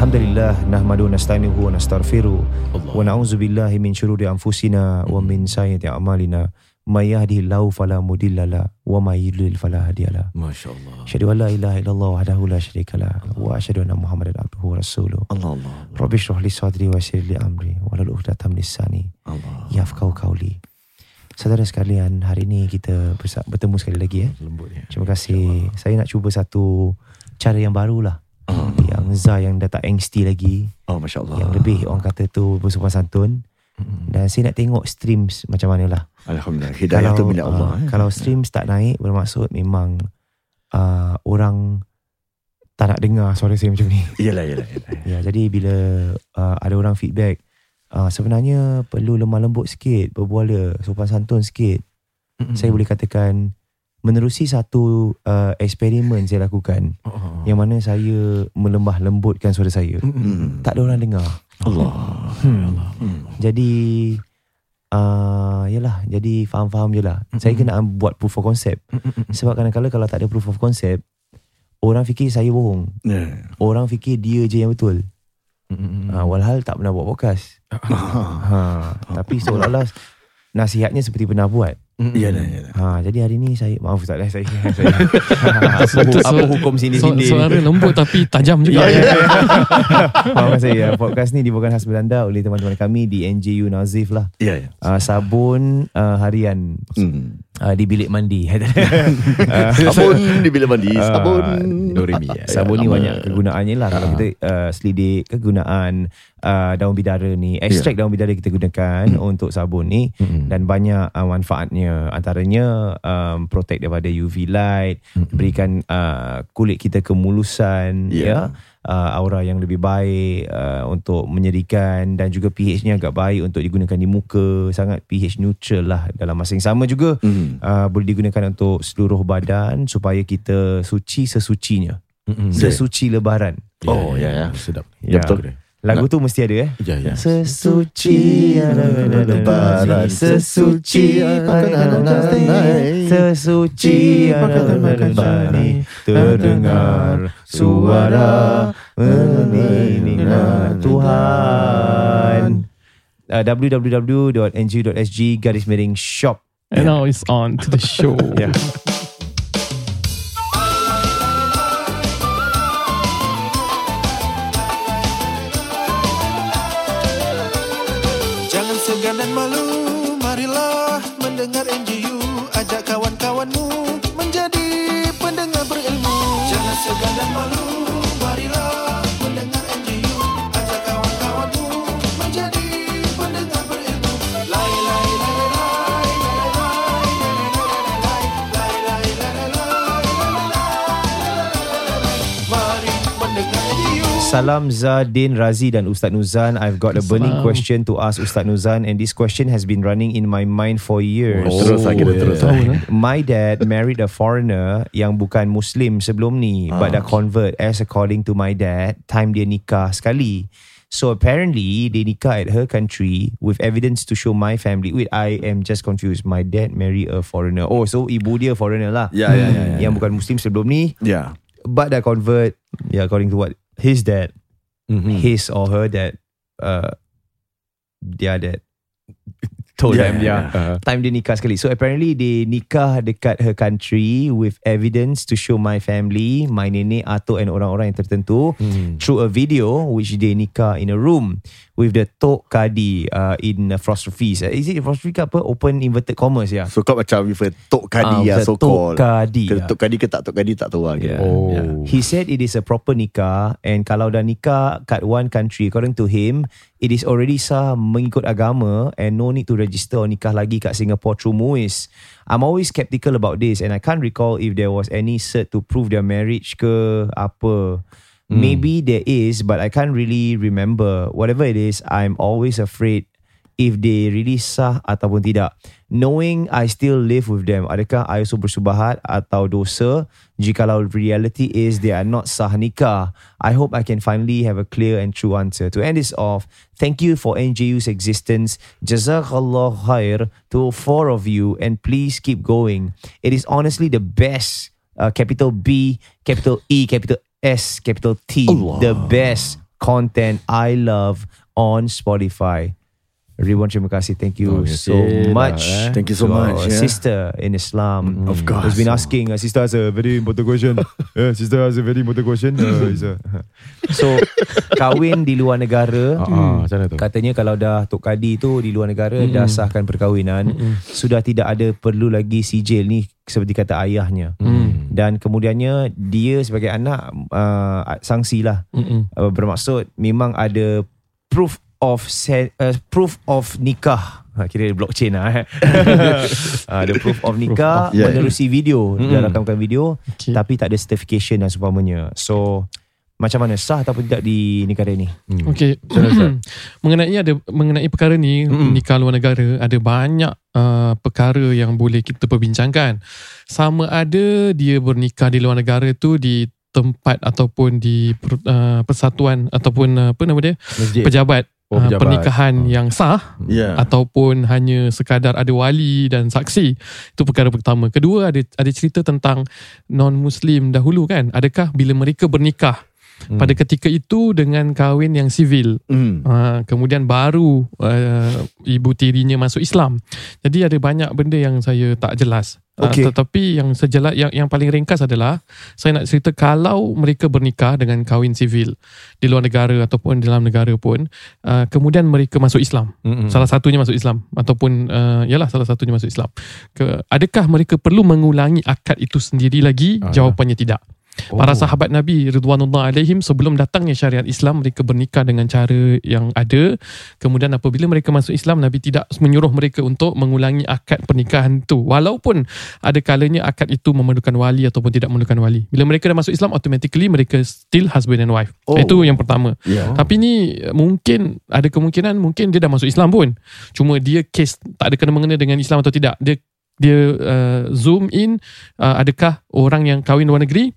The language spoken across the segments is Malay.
Alhamdulillah nahmadu nasta'inuhu wa nastaghfiru wa na'udzu billahi min shururi anfusina wa min sayyiati a'malina may yahdihillahu fala mudilla lah, wa may yudlil fala hadiyalah. Masyaallah. Syahadu la ilaha illallah wahdahu la syarikalah wa asyhadu anna Muhammadan abduhu wa rasuluh. Allah Allah. Rabbi shrah li sadri wa yassir li amri wa la uqdata min lisani. Allah. Yafqahu qawli. Saudara sekalian, hari ini kita bertemu sekali lagi eh. Lembutnya. Terima kasih. Ya Saya nak cuba satu cara yang barulah. Ah. Yang Zah yang dah tak angsty lagi. Oh Masya Allah. Yang lebih orang kata tu bersopan santun. Dan saya nak tengok streams macam mana lah. Alhamdulillah. Hidayah tu milik Allah. uh, eh. kalau streams tak naik bermaksud memang uh, orang tak nak dengar suara saya macam ni. Iyalah, iyalah. iyalah. Ya, jadi bila uh, ada orang feedback uh, sebenarnya perlu lemah lembut sikit, berbuala, sopan santun sikit. Mm-mm. Saya boleh katakan menerusi satu uh, eksperimen saya lakukan Oh. yang mana saya melembah lembutkan suara saya. Mm. Tak ada orang dengar. Allah. Hmm. Hmm. Jadi uh, Yalah Jadi faham-faham je lah Saya Mm-mm. kena buat proof of concept Sebab kadang-kadang Kalau tak ada proof of concept Orang fikir saya bohong Yeah. Orang fikir dia je yang betul Mm-mm. uh, Walhal tak pernah buat podcast ha, Tapi seolah-olah Nasihatnya seperti pernah buat Iyalah, iyalah. ha, Jadi hari ni saya Maaf Ustaz eh, saya, saya apa, apa suara- hukum Su- sini-sini Suara lembut tapi tajam juga. Ya, ya, ya. Maaf saya Podcast ni dibawakan khas Belanda Oleh teman-teman kami Di NJU Nazif lah Ya, ya. uh, sabun uh, harian Hmm. uh, di bilik mandi. uh, Sabun di bilik mandi. Sabun. Doremi, ya. sabun ni banyak kegunaannya lah. Kalau kita uh, selidik kegunaan uh, daun bidara ni, ekstrak daun bidara kita gunakan untuk sabun ni Mm-mm. dan banyak uh, manfaatnya. Antaranya um, protect daripada UV light, berikan uh, kulit kita kemulusan, Ya. ya. Uh, aura yang lebih baik uh, untuk menyerikan dan juga pH-nya agak baik untuk digunakan di muka sangat pH neutral lah dalam masa yang sama juga Hmm. uh, boleh digunakan untuk seluruh badan supaya kita suci sesucinya. Mm-mm. Sesuci lebaran. Oh, ya, ya. Sedap. Ya. betul. Lagu tu mesti ada eh. Ya, ya. Sesuci lebaran, Sesuci Sesuci Terdengar suara Mengingat Tuhan uh, www.ng.sg garis miring shop And now it's on to the show. Ya. Salam Zadin Razi dan Ustaz Nuzan. I've got a burning Salam. question to ask Ustaz Nuzan and this question has been running in my mind for years. Oh, terus lah kita terus. Lah. lah. My dad married a foreigner yang bukan Muslim sebelum ni but dah convert as according to my dad time dia nikah sekali. So apparently they nikah at her country with evidence to show my family. Wait, I am just confused. My dad marry a foreigner. Oh, so ibu dia foreigner lah. Ya, ya, ya, ya. Yang bukan Muslim sebelum ni Ya. but dah convert. Yeah, according to what his dad, Mhm. his or her dad, uh, their dad told Yeah, them. yeah, Yeah, yeah. time dia nikah sekali. So apparently they nikah dekat her country with evidence to show my family, my nenek, atuk and orang-orang yang tertentu Hmm. through a video which they nikah in a room with the Tok Kadi uh, in apostrophes. Uh, is it apostrophe ke apa? Open inverted commas ya. So kau macam refer Tok Kadi Ah, ya so Tok called. Kadi. Ke ya. Tok Kadi ke tak Tok Kadi tak tahu lah. Yeah. Oh. Ya. He said it is a proper nikah and kalau dah nikah kat one country according to him it is already sah mengikut agama and no need to register or nikah lagi kat Singapore through MUIS. I'm always skeptical about this and I can't recall if there was any cert to prove their marriage ke apa. Maybe there is but I can't really remember. Whatever it is, I'm always afraid if they really sah ataupun tidak. Knowing I still live with them, adakah I also bersubahat atau dosa jikalau reality is they are not sah nikah? I hope I can finally have a clear and true answer. To end this off, thank you for NJU's existence. Jazakallah khair to four of you and please keep going. It is honestly the best uh, capital B, capital E, capital S, capital T, the best content I love on Spotify. Ribuan terima kasih. Thank you Oh, so lah, much. eh. Thank you so to much, our yeah. Sister in Islam. Of Has course. been asking. Uh, sister has a very important question. uh, sister has a very important question. Uh, so, kahwin di luar negara. Mana tu? Katanya kalau dah Tok Kadi tu di luar negara dah sahkan perkahwinan, sudah tidak ada perlu lagi sijil ni seperti kata ayahnya. Hmm. Dan kemudiannya dia sebagai anak uh, sangsi lah. Mm-mm. Uh, bermaksud memang ada proof of se- uh, proof of nikah. Ha, kira blockchain lah eh. uh, the proof of nikah of- Yeah. menerusi video, Mm-mm. dia rakamkan video Okay. tapi tak ada certification dan seumpamanya. So macam mana sah ataupun tidak di negara ni? Okey. mengenai ada mengenai perkara ni Mm-mm. nikah luar negara ada banyak uh, perkara yang boleh kita perbincangkan. Sama ada dia bernikah di luar negara tu di tempat ataupun di per- uh, persatuan ataupun uh, apa nama dia Masjid. pejabat, Oh, uh, pejabat. pernikahan Oh. yang sah Ya. ataupun hanya sekadar ada wali dan saksi. Itu perkara pertama. Kedua ada ada cerita tentang non muslim dahulu kan. Adakah bila mereka bernikah Hmm. pada ketika itu dengan kahwin yang sivil Mm. Ha, kemudian baru uh, ibu tirinya masuk Islam. Jadi ada banyak benda yang saya tak jelas. Ah, Okey. tetapi yang sejelas yang yang paling ringkas adalah saya nak cerita kalau mereka bernikah dengan kahwin sivil di luar negara ataupun dalam negara pun uh, kemudian mereka masuk Islam. Mm-mm. Salah satunya masuk Islam ataupun uh, yalah salah satunya masuk Islam. Ke, adakah mereka perlu mengulangi akad itu sendiri lagi? Ah. Jawapannya tidak. Para sahabat Nabi Ridwanullah alaihim sebelum datangnya syariat Islam mereka bernikah dengan cara yang ada. Kemudian apabila mereka masuk Islam Nabi tidak menyuruh mereka untuk mengulangi akad pernikahan itu. Walaupun ada kalanya akad itu memerlukan wali ataupun tidak memerlukan wali. Bila mereka dah masuk Islam automatically mereka still husband and wife. Oh. Itu yang pertama. Ya. Tapi ni mungkin ada kemungkinan mungkin dia dah masuk Islam pun. Cuma dia case tak ada kena mengena dengan Islam atau tidak. Dia dia uh, zoom in uh, adakah orang yang kahwin luar negeri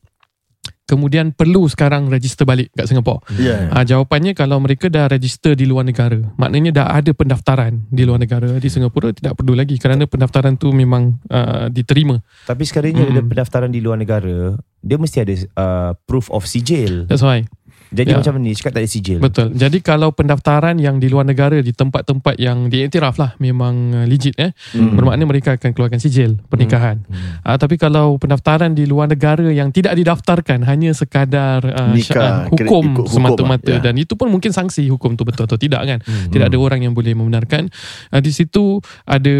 kemudian perlu sekarang register balik kat Singapura. Ya. Uh, jawapannya kalau mereka dah register di luar negara, maknanya dah ada pendaftaran di luar negara. Di Singapura tidak perlu lagi kerana pendaftaran tu memang uh, diterima. Tapi sekarang ni ada Mm-mm. pendaftaran di luar negara, dia mesti ada uh, proof of sijil. That's why. Jadi Ya. macam ni cakap tak ada sijil. Betul. Jadi kalau pendaftaran yang di luar negara di tempat-tempat yang diiktiraf lah memang uh, legit eh. Mm. Bermakna mereka akan keluarkan sijil pernikahan. Hmm. Uh, tapi kalau pendaftaran di luar negara yang tidak didaftarkan hanya sekadar uh, Nikah, uh, hukum semata-mata lah, ya. dan itu pun mungkin sanksi hukum tu betul atau tidak kan. Hmm. Tidak ada orang yang boleh membenarkan. Uh, di situ ada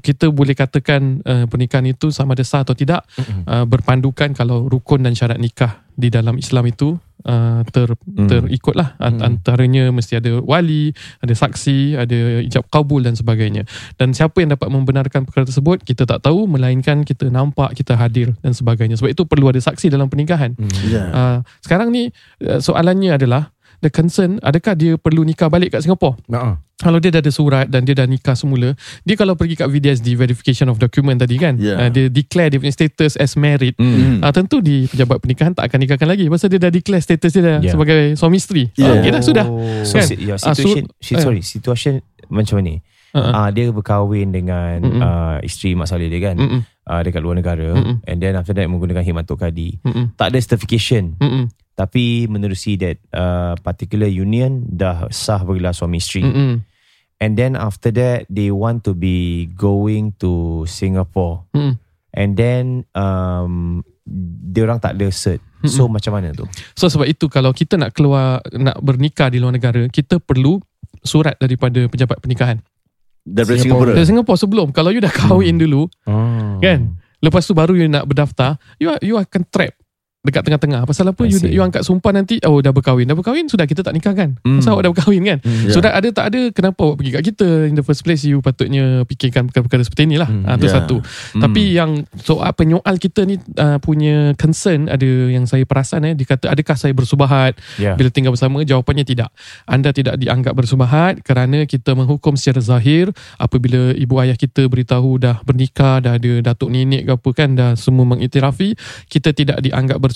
kita boleh katakan uh, pernikahan itu sama ada sah atau tidak uh, berpandukan kalau rukun dan syarat nikah di dalam Islam itu uh, ter Hmm. terikutlah Ant- antaranya mesti ada wali, ada saksi, ada ijab kabul dan sebagainya. Dan siapa yang dapat membenarkan perkara tersebut kita tak tahu melainkan kita nampak kita hadir dan sebagainya. Sebab itu perlu ada saksi dalam pernikahan. Ya. Uh, sekarang ni uh, soalannya adalah the concern adakah dia perlu nikah balik kat Singapura? Nah. Kalau dia dah ada surat dan dia dah nikah semula, dia kalau pergi kat VDSD verification of document tadi kan, Yeah. uh, dia declare dia punya status as married. Mm. Uh, tentu di pejabat pernikahan tak akan nikahkan lagi pasal dia dah declare status dia dah Yeah. sebagai suami isteri. Yeah. Okay dah sudah. So, Kan? si, yeah, Ah, situation, so- si, eh. sorry, situation macam ni. Uh-uh. Ah dia berkahwin dengan Mm-mm. uh, isteri Mak Saleh dia kan Mm-mm. uh, dekat luar negara Mm-mm. and then after that menggunakan khidmat Tok Kadi. Mm-mm. Tak ada certification Mm-mm. Tapi menerusi that uh, particular union dah sah bergelar suami isteri. Mm-mm. And then after that they want to be going to Singapore. Mm-mm. And then um, dia orang tak ada cert. So macam mana tu? So sebab itu kalau kita nak keluar nak bernikah di luar negara, kita perlu surat daripada pejabat pernikahan. Daripada Singapura. Dari Singapura sebelum kalau you dah kahwin dulu Oh. kan, lepas tu baru you nak berdaftar, you are- you akan trap dekat tengah-tengah. Pasal apa? You, you angkat sumpah nanti, oh dah berkahwin. Dah berkahwin, sudah kita tak nikah kan? Hmm. Pasal awak dah berkahwin kan? Hmm, So ya. dah ada tak ada, kenapa awak pergi kat kita? In the first place, you patutnya fikirkan perkara-perkara seperti inilah. Hmm, Ah, Itu ya. satu. Tapi yang soal penyoal kita ni uh, punya concern ada yang saya perasan eh dia kata adakah saya bersubahat Yeah. bila tinggal bersama jawapannya tidak. Anda tidak dianggap bersubahat kerana kita menghukum secara zahir apabila ibu ayah kita beritahu dah bernikah dah ada datuk nenek ke apa kan dah semua mengiktirafi kita tidak dianggap bersubahat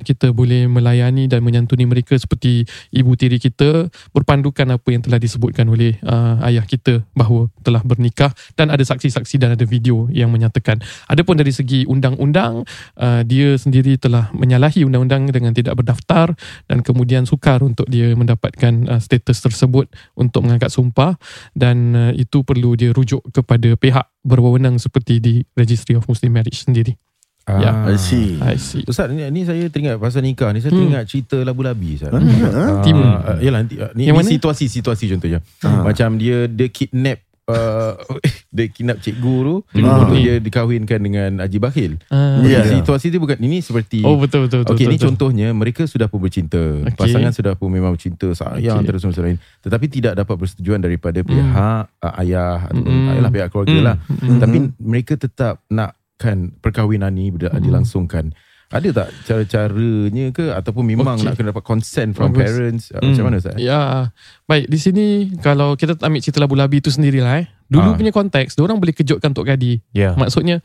kita boleh melayani dan menyantuni mereka seperti ibu tiri kita berpandukan apa yang telah disebutkan oleh uh, ayah kita bahawa telah bernikah dan ada saksi-saksi dan ada video yang menyatakan adapun dari segi undang-undang uh, dia sendiri telah menyalahi undang-undang dengan tidak berdaftar dan kemudian sukar untuk dia mendapatkan uh, status tersebut untuk mengangkat sumpah dan uh, itu perlu dia rujuk kepada pihak berwenang seperti di Registry of Muslim Marriage sendiri. Ya. I see. I see. Ustaz ni, ni saya teringat pasal nikah ni saya Hmm. teringat cerita labu-labi Ustaz. Ah, Ah, Tim. ah, yalah nanti ah, ni, Yang ni mana? situasi-situasi contohnya. Ah. Macam dia dia kidnap uh, dia kidnap cikgu tu Ah. untuk dia dikahwinkan dengan Haji Bakhil. Uh, Ya. Okay, Situasi tu bukan ini seperti Oh betul betul betul. Okey ni betul, betul. contohnya mereka sudah pun bercinta. Okey. Pasangan sudah pun memang bercinta sayang satu sama lain. Tetapi tidak dapat persetujuan daripada pihak uh, ayah ataupun Mm. ayalah pihak keluarga Mm. lah. Mm. Tapi mereka tetap nakkan perkahwinan ni ber- Mm. dilangsungkan. Ada tak cara-caranya ke ataupun memang Okey. nak kena dapat consent from Bagus. parents Mm. macam mana Ustaz? Ya, baik di sini kalau kita ambil cerita labu-labi itu sendirilah eh. Dulu Ah. punya konteks, orang boleh kejutkan Tok Kadi. Yeah. Maksudnya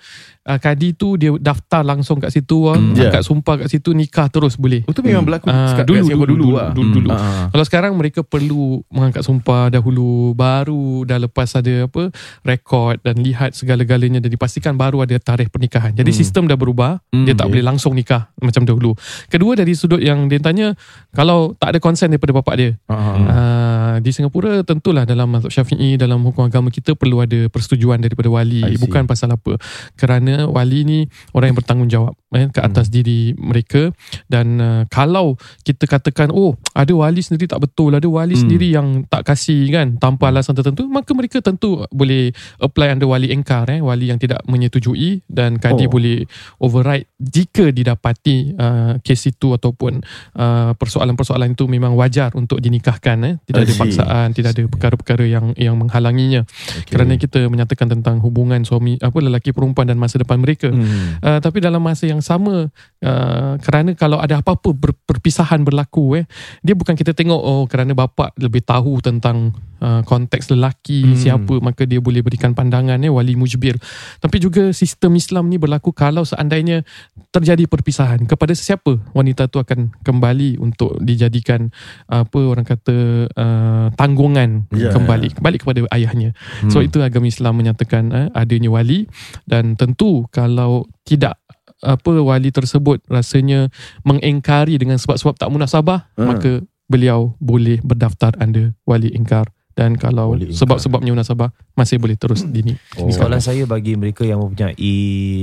uh, Kadi tu dia daftar langsung kat situ, ah, Hmm. angkat sumpah kat situ, nikah terus boleh. Oh, tu memang berlaku Ah, kat, dulu, dulu, dulu, dulu, lah. dulu, dulu. Ah, ah. Kalau sekarang mereka perlu mengangkat sumpah dahulu baru dah lepas ada apa rekod dan lihat segala-galanya dan dipastikan baru ada tarikh pernikahan. Jadi Hmm. sistem dah berubah, dia tak okay. boleh langsung nikah macam dahulu. Kedua dari sudut yang dia tanya kalau tak ada konsen daripada bapak dia. Ah, ah. Uh, di Singapura tentulah dalam mazhab Syafi'i dalam hukum agama kita perlu ada persetujuan daripada wali bukan pasal apa. Kerana wali ni orang yang bertanggungjawab eh, ke atas diri mereka. Dan uh, kalau kita katakan oh ada wali sendiri tak betul ada wali Hmm. sendiri yang tak kasih kan tanpa alasan tertentu maka mereka tentu boleh apply under wali engkar eh wali yang tidak menyetujui. Dan kadi Oh. boleh override jika didapati uh, kes itu ataupun uh, persoalan-persoalan itu memang wajar untuk dinikahkan eh. Tidak ada paksaan tidak ada perkara-perkara yang yang menghalanginya Okay. kerana kita menyatakan tentang hubungan suami apa lelaki perempuan dan masa depan mereka Hmm. Uh, tapi dalam masa yang sama uh, kerana kalau ada apa-apa ber, perpisahan berlaku eh dia bukan kita tengok oh kerana bapa lebih tahu tentang uh, konteks lelaki Hmm. siapa maka dia boleh berikan pandangan eh wali mujbir tapi juga sistem Islam ni berlaku kalau seandainya terjadi perpisahan kepada sesiapa wanita tu akan kembali untuk dijadikan apa orang kata uh, tanggungan Ya. kembali kembali kepada ayahnya So itu agama Islam menyatakan eh, adanya wali dan tentu kalau tidak apa wali tersebut rasanya mengingkari dengan sebab-sebab tak munasabah Hmm. maka beliau boleh berdaftar under wali ingkar dan kalau sebab-sebabnya munasabah masih boleh terus dini. Oh. Soalan saya bagi mereka yang mempunyai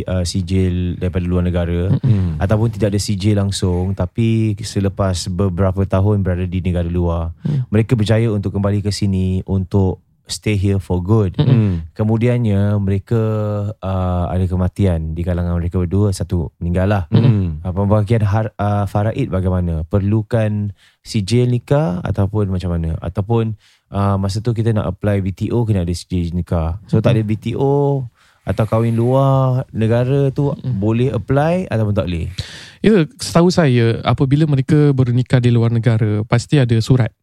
uh, sijil daripada luar negara Hmm. ataupun tidak ada sijil langsung tapi selepas beberapa tahun berada di negara luar Hmm. mereka berjaya untuk kembali ke sini untuk stay here for good Hmm. Hmm. kemudiannya mereka uh, ada kematian di kalangan mereka berdua satu meninggal lah Hmm. uh, pembagian har, uh, faraid bagaimana perlukan sijil nikah ataupun macam mana ataupun uh, masa tu kita nak apply BTO kena ada sijil nikah. So tak ada BTO atau kahwin luar negara tu boleh apply ataupun tak boleh? Ya, setahu saya apabila mereka bernikah di luar negara pasti ada surat.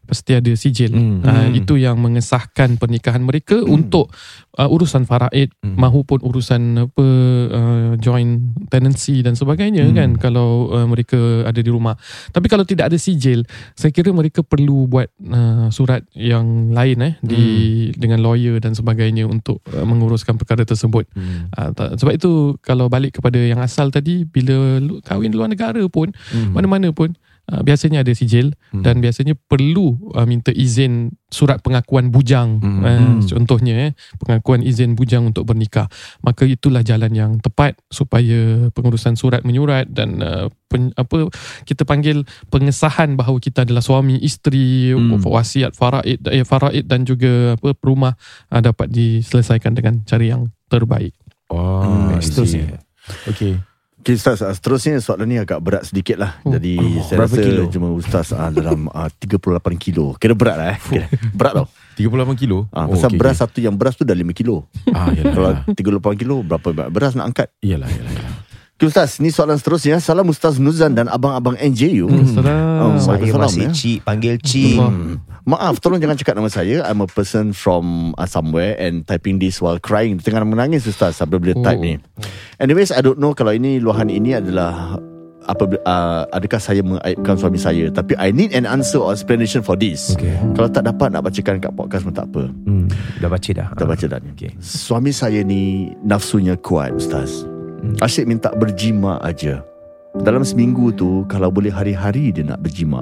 Pasti ada sijil. Hmm. Uh, Hmm. itu yang mengesahkan pernikahan mereka untuk uh, urusan faraid Hmm. mahupun urusan apa uh, joint tenancy dan sebagainya Hmm. kan kalau uh, mereka ada di rumah. Tapi kalau tidak ada sijil, saya kira mereka perlu buat uh, surat yang lain eh di dengan lawyer dan sebagainya untuk uh, menguruskan perkara tersebut. Hmm. Uh, tak, sebab itu kalau balik kepada yang asal tadi bila lu, kahwin luar negara pun Hmm. mana-mana pun uh, biasanya ada sijil Hmm. dan biasanya perlu uh, minta izin surat pengakuan bujang Hmm. uh, Hmm. contohnya eh pengakuan izin bujang untuk bernikah maka itulah jalan yang tepat supaya pengurusan surat menyurat dan uh, pen, apa kita panggil pengesahan bahawa kita adalah suami isteri Hmm. wasiat faraid eh, faraid dan juga apa rumah uh, dapat diselesaikan dengan cara yang terbaik Oh, Hmm, see. seterusnya Okay. Okay, Ustaz, ah, seterusnya soalan ni agak berat sedikit lah. Oh. Jadi Oh, saya berapa rasa kilo? cuma Ustaz ah, dalam ah, 38 kilo. Kira berat lah eh. Kira, berat tau. 38 kilo. Ah, pasal okey, beras okey. satu yang beras tu dah 5 kilo. Ah, yalah. Kalau yalah. 38 kilo, berapa beras nak angkat? Iyalah, iyalah. iyalah. Okay, Ustaz, ni soalan seterusnya. Salam Ustaz Nuzan dan abang-abang NJU. Salam. Oh, Saya Waalaikumsalam, masih ya. Cik Panggil Cik Allah. Hmm. Maaf, tolong jangan cakap nama saya. I'm a person from uh, somewhere and typing this while crying. Tengah menangis Ustaz sambil type Oh. ni. Anyways, I don't know kalau ini luahan ini adalah apa uh, adakah saya mengaibkan suami saya tapi I need an answer or explanation for this. Okay. Kalau tak dapat nak bacakan kat podcast pun tak apa. hmm, Dah baca dah Dah baca dah ni. Okay. Suami saya ni nafsunya kuat Ustaz. Asyik minta berjima aja. Dalam seminggu tu kalau boleh hari-hari dia nak berjima.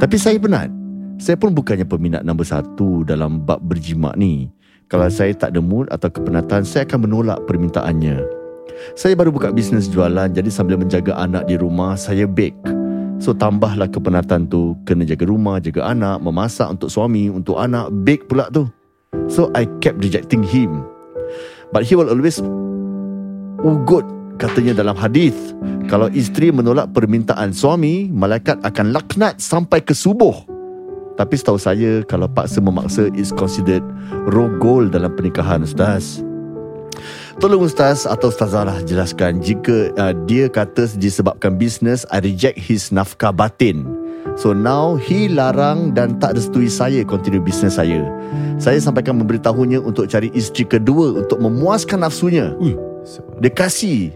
Tapi saya penat. Saya pun bukannya peminat nombor satu dalam bab berjima ni. Kalau saya tak ada mood atau kepenatan, saya akan menolak permintaannya. Saya baru buka bisnes jualan jadi sambil menjaga anak di rumah, saya bake. So tambahlah kepenatan tu Kena jaga rumah, jaga anak Memasak untuk suami, untuk anak Bake pula tu So I kept rejecting him But he will always Ugut Katanya dalam hadis Kalau isteri menolak permintaan suami Malaikat akan laknat sampai ke subuh. Tapi setahu saya Kalau paksa memaksa Is considered Rogol dalam pernikahan Ustaz. Tolong Ustaz atau Ustazah lah jelaskan Jika uh, dia kata disebabkan bisnes I reject his nafkah batin. So now he larang dan tak restui saya continue bisnes saya. Saya sampaikan memberitahunya untuk cari isteri kedua Untuk memuaskan nafsunya Dia kasih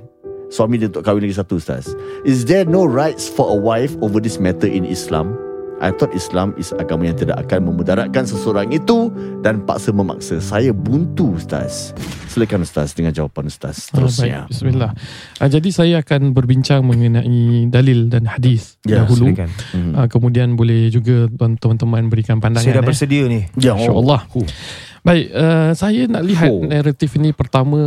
suami dia untuk kahwin lagi satu Ustaz Is there no rights for a wife over this matter in Islam? I thought Islam is agama yang tidak akan memudaratkan seseorang itu dan paksa memaksa. Saya buntu Ustaz. Silakan Ustaz dengan jawapan Ustaz seterusnya. baik, Bismillah. Ah, jadi saya akan berbincang mengenai dalil dan hadis Ya, dahulu. Silakan Hmm. Ah, kemudian boleh juga tuan- teman-teman berikan pandangan. Saya dah eh. bersedia ni Ya, InsyaAllah. Baik, uh, saya nak lihat Oh. naratif ini pertama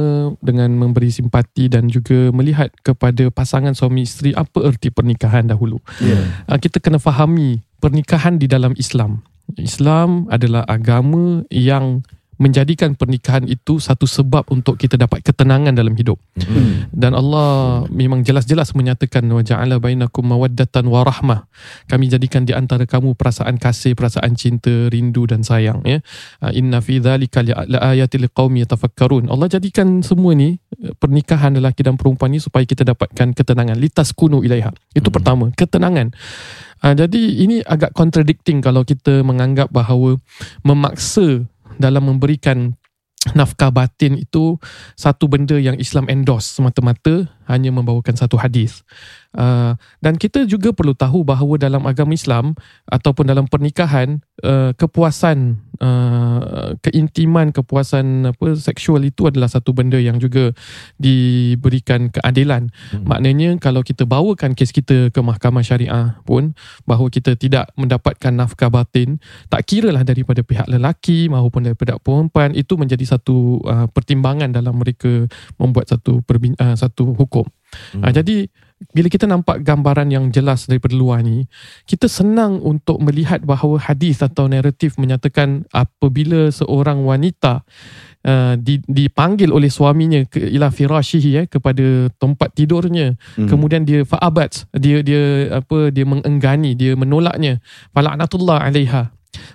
dengan memberi simpati dan juga melihat kepada pasangan suami isteri apa erti pernikahan dahulu. Ya. Uh, kita kena fahami pernikahan di dalam Islam. Islam adalah agama yang menjadikan pernikahan itu satu sebab untuk kita dapat ketenangan dalam hidup. Hmm. Dan Allah memang jelas-jelas menyatakan wa ja'ala bainakum mawaddatan wa rahmah. Kami jadikan di antara kamu perasaan kasih, perasaan cinta, rindu dan sayang ya. Ah, Inna fi dzalika laayatil liqaumi yatafakkarun. Allah jadikan semua ni eh, pernikahan lelaki dan perempuan ni supaya kita dapatkan ketenangan litaskunu ilaiha. Itu Hmm. pertama, ketenangan. Ah, jadi ini agak contradicting kalau kita menganggap bahawa memaksa dalam memberikan nafkah batin itu satu benda yang Islam endorse semata-mata hanya membawakan satu hadis. Uh, dan kita juga perlu tahu bahawa dalam agama Islam ataupun dalam pernikahan uh, kepuasan uh, keintiman kepuasan apa seksual itu adalah satu benda yang juga diberikan keadilan. Hmm. Maknanya kalau kita bawakan kes kita ke mahkamah syariah pun bahawa kita tidak mendapatkan nafkah batin tak kira lah daripada pihak lelaki maupun daripada perempuan itu menjadi satu uh, pertimbangan dalam mereka membuat satu perbin- uh, satu hukum. Hmm. Uh, jadi bila kita nampak gambaran yang jelas daripada luar ni, kita senang untuk melihat bahawa hadis atau naratif menyatakan apabila seorang wanita uh, di, dipanggil oleh suaminya ke ila firashihi eh, kepada tempat tidurnya Hmm. kemudian dia fa'abat dia dia apa dia mengenggani dia menolaknya fala'natullah alaiha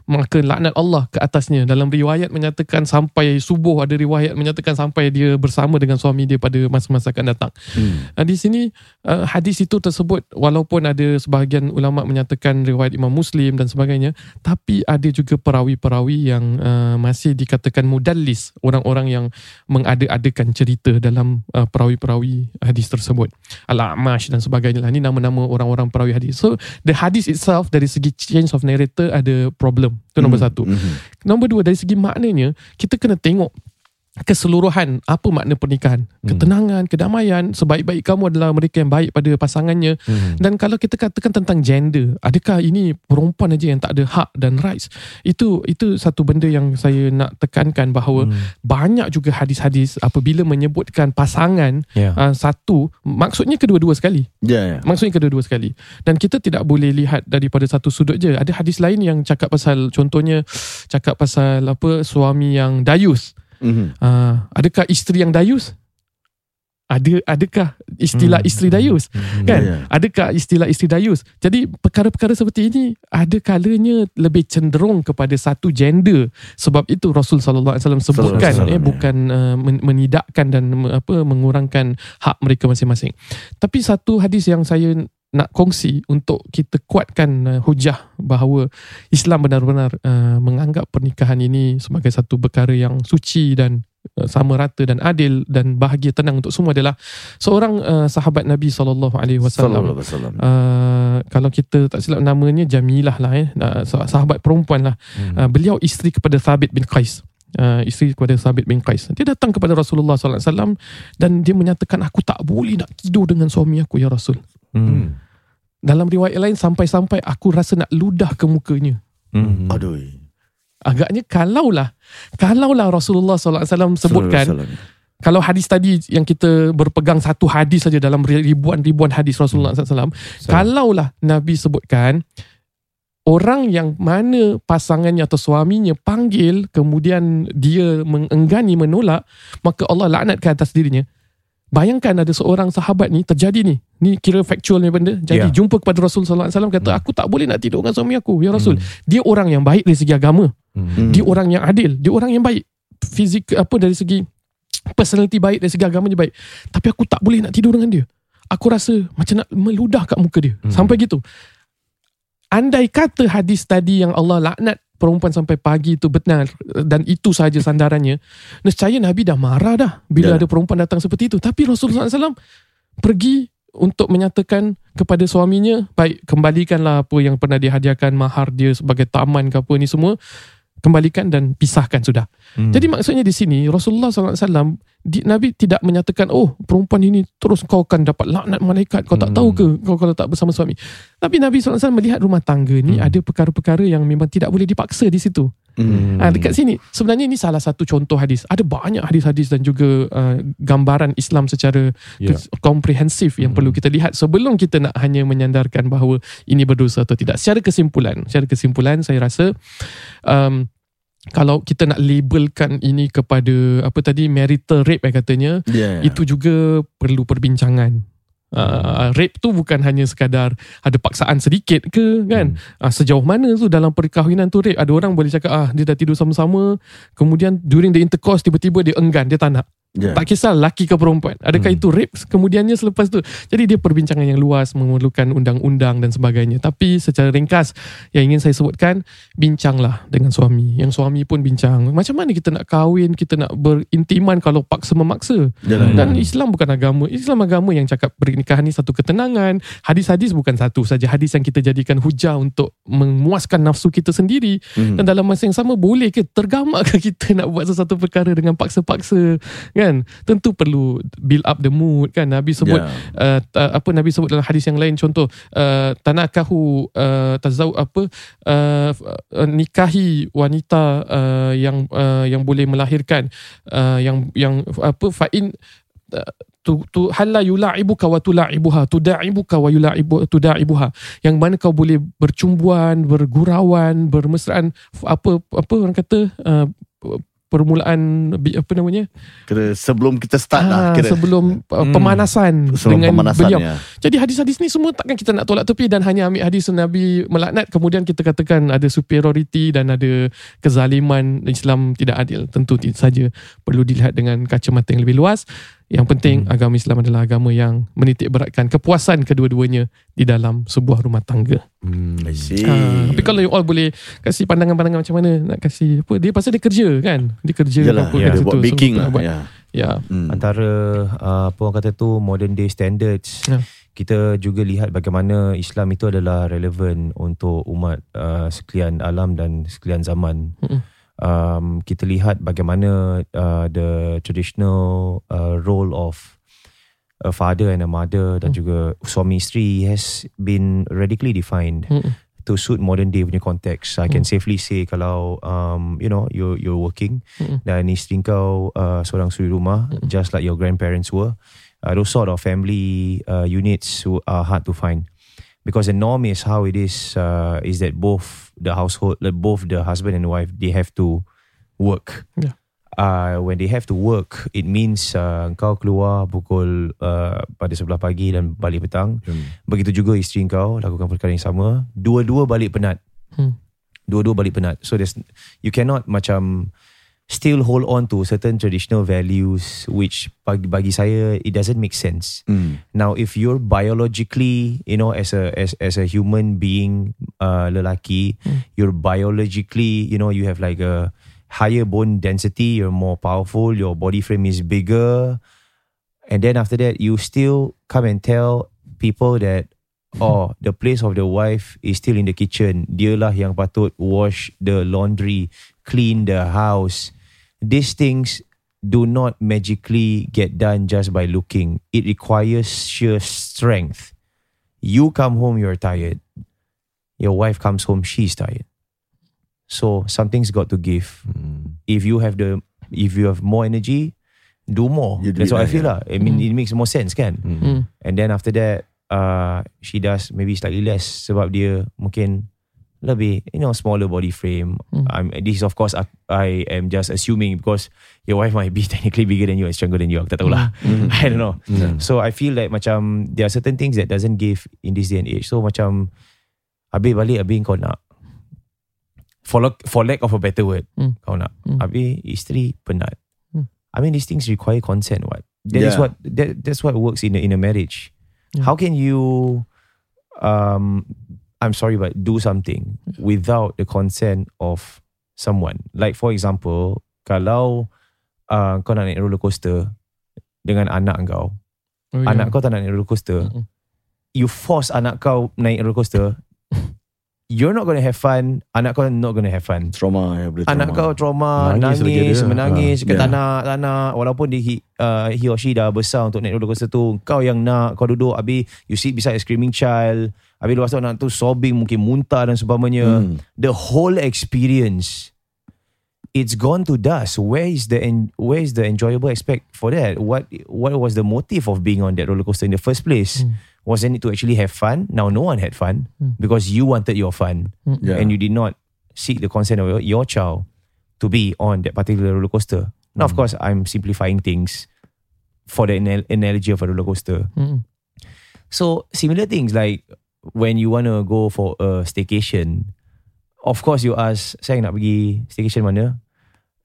maka laknat Allah ke atasnya dalam riwayat menyatakan sampai subuh ada riwayat menyatakan sampai dia bersama dengan suami dia pada masa-masa akan datang Hmm. Uh, di sini uh, hadis itu tersebut walaupun ada sebahagian ulama menyatakan riwayat Imam Muslim dan sebagainya tapi ada juga perawi-perawi yang uh, masih dikatakan mudallis orang-orang yang mengada-adakan cerita dalam uh, perawi-perawi hadis tersebut al-amash dan sebagainya lah. ini nama-nama orang-orang perawi hadis so the hadis itself dari segi change of narrator ada problem itu nombor Hmm. satu Hmm. Nombor dua dari segi maknanya kita kena tengok keseluruhan apa makna pernikahan ketenangan kedamaian sebaik-baik kamu adalah mereka yang baik pada pasangannya Hmm. dan kalau kita katakan tentang gender adakah ini perempuan aja yang tak ada hak dan rights itu itu satu benda yang saya nak tekankan bahawa Hmm. banyak juga hadis-hadis apabila menyebutkan pasangan Ya. uh, satu maksudnya kedua-dua sekali Ya, ya. Maksudnya kedua-dua sekali. Dan kita tidak boleh lihat daripada satu sudut je. Ada hadis lain yang cakap pasal contohnya cakap pasal apa suami yang dayus. Mhm. Uh, adakah isteri yang dayus? ada adakah istilah Hmm. isteri dayus kan Ya. adakah istilah isteri dayus jadi perkara-perkara seperti ini ada kalanya lebih cenderung kepada satu gender sebab itu Rasul sallallahu alaihi wasallam sebutkan eh wasallam, bukan uh, men- menidakkan dan apa mengurangkan hak mereka masing-masing tapi satu hadis yang saya nak kongsi untuk kita kuatkan uh, hujah bahawa Islam benar-benar uh, menganggap pernikahan ini sebagai satu perkara yang suci dan uh, sama rata dan adil dan bahagia tenang untuk semua adalah seorang uh, sahabat Nabi sallallahu alaihi wasallam. Uh, kalau kita tak silap namanya Jamilah lah eh. Uh, sah- sahabat perempuan lah. Uh, beliau isteri kepada Thabit bin Qais. Uh, isteri kepada Thabit bin Qais. Dia datang kepada Rasulullah SAW Dan dia menyatakan Aku tak boleh nak tidur dengan suami aku Ya Rasul Hmm. Dalam riwayat lain Sampai-sampai aku rasa nak ludah ke mukanya Hmm. Aduh. Agaknya kalaulah Kalaulah Rasulullah SAW sebutkan Sallallahu alaihi wasallam. Kalau hadis tadi yang kita berpegang satu hadis saja dalam ribuan-ribuan hadis Rasulullah SAW Kalaulah Nabi sebutkan Orang yang mana pasangannya atau suaminya panggil Kemudian dia mengenggani, menolak Maka Allah laknat ke atas dirinya Bayangkan ada seorang sahabat ni terjadi ni. Ni kira factual ni benda. Jadi Ya. jumpa kepada Rasulullah SAW Kata aku tak boleh nak tidur dengan suami aku Ya Rasul. Dia orang yang baik dari segi agama. Hmm. dia orang yang adil. Dia orang yang baik. Fizik apa dari segi personality baik dari segi agama dia baik. Tapi aku tak boleh nak tidur dengan dia. Aku rasa macam nak meludah kat muka dia. Hmm. sampai gitu. Andai kata hadis tadi yang Allah laknat perempuan sampai pagi itu benar dan itu sahaja sandarannya nescaya Nabi dah marah dah bila Ya. ada perempuan datang seperti itu tapi Rasulullah SAW pergi untuk menyatakan kepada suaminya baik kembalikanlah apa yang pernah dihadiahkan mahar dia sebagai taman ke apa ni semua kembalikan dan pisahkan sudah. Hmm. Jadi maksudnya di sini Rasulullah SAW di, Nabi tidak menyatakan oh perempuan ini terus kau akan dapat laknat malaikat kau tak Hmm. tahu ke kau kalau tak bersama suami. Tapi Nabi SAW melihat rumah tangga ni Hmm. ada perkara-perkara yang memang tidak boleh dipaksa di situ. Hmm. Ha, dekat sini sebenarnya ini salah satu contoh hadis. Ada banyak hadis-hadis dan juga uh, gambaran Islam secara Ya. komprehensif yang Hmm. perlu kita lihat sebelum kita nak hanya menyandarkan bahawa ini berdosa atau tidak. Secara kesimpulan, secara kesimpulan saya rasa um, kalau kita nak labelkan ini kepada apa tadi marital rape eh katanya Yeah. itu juga perlu perbincangan. Uh, rape tu bukan hanya sekadar ada paksaan sedikit ke kan? Hmm. uh, sejauh mana tu dalam perkahwinan tu rape? Ada orang boleh cakap ah dia dah tidur sama-sama. Kemudian during the intercourse tiba-tiba dia enggan dia tak nak Yeah. tak kisah laki ke perempuan. Adakah Hmm. itu rape? Kemudiannya selepas tu jadi dia perbincangan yang luas memerlukan undang-undang dan sebagainya. Tapi secara ringkas yang ingin saya sebutkan bincanglah dengan suami. Yang suami pun bincang macam mana kita nak kahwin kita nak berintiman kalau paksa memaksa? Yalah. dan Islam bukan agama. Islam agama yang cakap pernikahan ni satu ketenangan. Hadis-hadis bukan satu saja. Hadis yang kita jadikan hujah untuk memuaskan nafsu kita sendiri. Hmm. dan dalam masa yang sama boleh ke tergamak ke kita nak buat sesuatu perkara dengan paksa-paksa kan? Tentu perlu build up the mood kan? Nabi sebut Yeah. uh, apa Nabi sebut dalam hadis yang lain? Contoh uh, tanakahu uh, tazau apa uh, uh, nikahi wanita uh, yang uh, yang boleh melahirkan uh, yang yang apa fa'in uh, tu tu halla yula'ibuka wa tula'ibuha tuda'ibuka wa yula'ibu tuda'ibuha. Yang mana kau boleh bercumbuan bergurauan bermesraan apa apa orang kata uh, permulaan apa namanya Kira sebelum kita start Ah, lah kira. sebelum uh, Hmm. pemanasan sebelum dengan pemanasan beliau ya. jadi hadis-hadis ni semua takkan kita nak tolak tepi dan hanya ambil hadis Nabi melaknat kemudian kita katakan ada superiority dan ada kezaliman Islam tidak adil. Tentu saja perlu dilihat dengan kacamata yang lebih luas. Yang penting Hmm. agama Islam adalah agama yang menitik beratkan kepuasan kedua-duanya di dalam sebuah rumah tangga. Hmm. I see. Ha, tapi kalau you all boleh kasih pandangan-pandangan macam mana nak kasih apa dia pasal dia kerja kan. Dia kerja Yalah, apa kat dia buat. So, baking kita lah. buat- Ya. Ya. Hmm. antara uh, apa orang kata tu modern day standards Ya. kita juga lihat bagaimana Islam itu adalah relevan untuk umat uh, sekalian alam dan sekalian zaman Mm-mm. Um, kita lihat bagaimana uh, the traditional uh, role of a father and a mother dan Mm. juga suami isteri has been radically defined Mm-mm. to suit modern day punya context. I can Mm. safely say kalau um, you know you you're working Mm-mm. dan isteri kau uh, seorang suri rumah Mm. just like your grandparents were. Uh, those sort of family uh, units who are hard to find because the norm is how it is uh, is that both the household like both the husband and wife they have to work. Yeah. uh, when they have to work, it means uh, kau keluar pukul uh, pada sebelah pagi dan balik petang. Hmm. Begitu juga isteri kau lakukan perkara yang sama. Dua-dua balik penat. Hmm. Dua-dua balik penat. So there's you cannot macam still hold on to certain traditional values which bagi, saya it doesn't make sense. Hmm. Now, if you're biologically, you know, as a as as a human being, uh, lelaki, you're biologically, you know, you have like a higher bone density. You're more powerful. Your body frame is bigger, and then after that, you still come and tell people that. Oh, the place of the wife is still in the kitchen. Dialah yang patut wash the laundry, clean the house. These things do not magically get done just by looking. It requires sheer strength. You come home, you're tired. Your wife comes home, she's tired. So something's got to give. If you have the, if you have more energy, do more. You do That's what I lah, feel yeah. lah. I mean, it makes more sense, kan? Hmm. And then after that, uh, she does maybe slightly less sebab dia mungkin lebih, you know, smaller body frame. Hmm. I'm, this is of course I, I am just assuming because your wife might be technically bigger than you and stronger than you. Aku tak tahu lah. I don't know. So I feel like macam there are certain things that doesn't give in this day and age. So macam habis balik habis kau nak. For, lack- for lack of a better word, Hmm. kau nak. Hmm. Habis isteri penat. Hmm. I mean these things require consent. What? That is Yeah. what that, that's what works in a, in a marriage. Yeah. How can you, um, I'm sorry, but do something without the consent of someone? Like for example, kalau uh, kau nak naik roller coaster dengan anak kau, Oh, anak yeah. kau tak nak naik roller coaster, Mm-mm. you force anak kau naik roller coaster, you're not going to have fun. Anak kau not going to have fun. Trauma ya, boleh trauma. Anak kau trauma, Nangis lagi nangis, dia. menangis, kata yeah. tak nak, tak nak. Walaupun dia, he, uh, he or she dah besar untuk naik roller coaster tu, kau yang nak, kau duduk, habis you sit beside a screaming child, habis lepas tu anak tu sobbing, mungkin muntah dan sebagainya. Hmm. The whole experience, it's gone to dust. Where is the en- where is the enjoyable aspect for that? What what was the motive of being on that roller coaster in the first place? Wasn't it to actually have fun? Now no one had fun because you wanted your fun Yeah. and you did not seek the consent of your, your child to be on that particular roller coaster. Now, of course, I'm simplifying things for the anal- analogy of a roller coaster. Hmm. So similar things like when you want to go for a staycation, of course you ask, saya nak pergi staycation mana?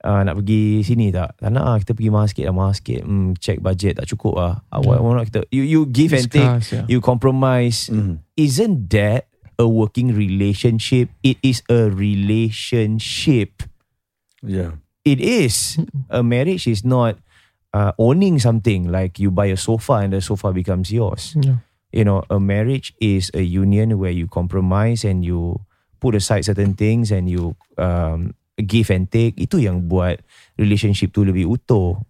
Uh, nak pergi sini tak? Tak nak lah, kita pergi mahal sikit lah, mahal sikit. Hmm, check budget tak cukup lah. Uh, what, what nak kita? You, you give and take, Discuss, yeah. you compromise. Hmm. Isn't that a working relationship? It is a relationship. Yeah. It is. A marriage is not uh, owning something like you buy a sofa and the sofa becomes yours. Yeah. You know, a marriage is a union where you compromise and you put aside certain things and you um, give and take. Itu yang buat relationship tu lebih utuh.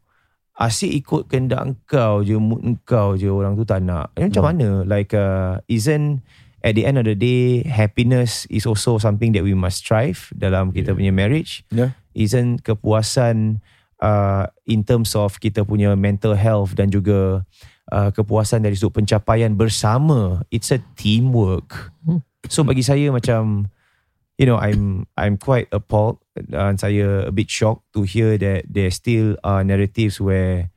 Asyik ikut kehendak kau je, mood kau je orang tu tak nak. Eh, Macam mana? Like, uh, isn't at the end of the day, happiness is also something that we must strive dalam kita punya marriage Yeah. isn't kepuasan uh, in terms of kita punya mental health dan juga uh, kepuasan dari sudut pencapaian bersama. It's a teamwork. So bagi saya macam you know I'm I'm quite appalled dan saya a bit shocked to hear that there still are narratives where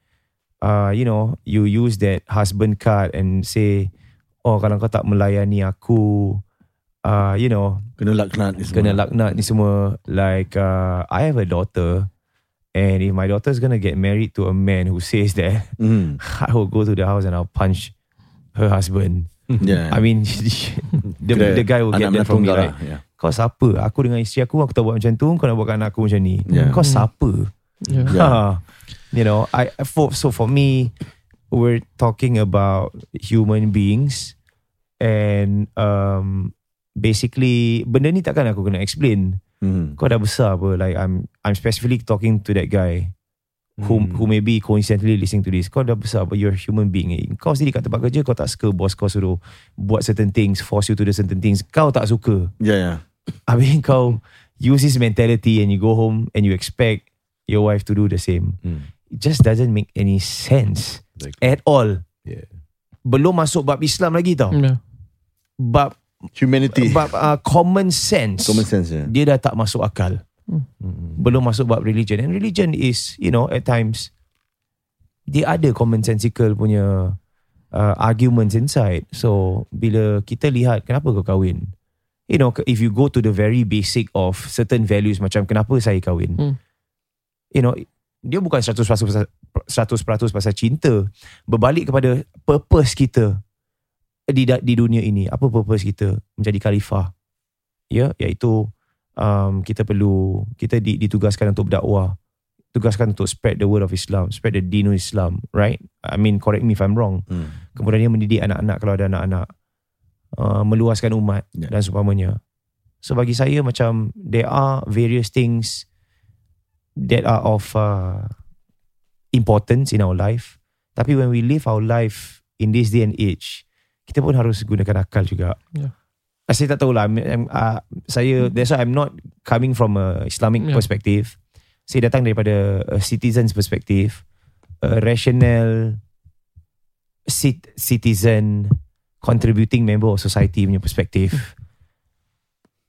uh, you know you use that husband card and say oh kalau kau tak melayani aku uh, you know Kena laknat ni semua. kena laknat ni semua like uh, I have a daughter and if my daughter's gonna get married to a man who says that Hmm. I will go to the house and I'll punch her husband Yeah. I mean the, the guy will get that from me tunggal lah. Yeah. Kau siapa aku dengan isteri aku aku tak buat macam tu kau nak buat kat anak aku macam ni Yeah. kau siapa Yeah. Yeah. Ha. you know I for so for me we're talking about human beings and um basically benda ni takkan aku kena explain Hmm. kau dah besar apa like I'm I'm specifically talking to that guy who Hmm. who may be coincidentally listening to this kau dah besar apa you're a human being eh. kau sendiri kat tempat kerja kau tak suka bos kau suruh buat certain things force you to do certain things kau tak suka Yeah, yeah. habis kau use this mentality and you go home and you expect your wife to do the same Hmm. it just doesn't make any sense Exactly. at all Yeah. belum masuk bab Islam lagi tau Yeah. bab Humanity. bab uh, common sense Common sense ya. dia dah tak masuk akal Mm-mm. Belum masuk bab religion. And religion is, you know, at times, dia ada commonsensical punya uh, arguments inside. So, bila kita lihat, kenapa kau kahwin? You know, if you go to the very basic of certain values, macam kenapa saya kahwin? Hmm. You know, dia bukan 100% pasal, 100% pasal cinta. Berbalik kepada purpose kita di da- di dunia ini. Apa purpose kita? Menjadi khalifah. Ya, iaitu um, kita perlu kita di, ditugaskan untuk berdakwah tugaskan untuk spread the word of Islam spread the dinul Islam right I mean correct me if I'm wrong Hmm. kemudian dia mendidik anak-anak kalau ada anak-anak uh, meluaskan umat Ya. dan seumpamanya so bagi saya macam there are various things that are of uh, importance in our life tapi when we live our life in this day and age kita pun harus gunakan akal juga Ya. Uh, saya tak tahulah I'm, I'm, uh, saya that's why I'm not coming from a Islamic Ya. perspective saya datang daripada a citizen's perspective a rational cit- citizen contributing member of society punya perspective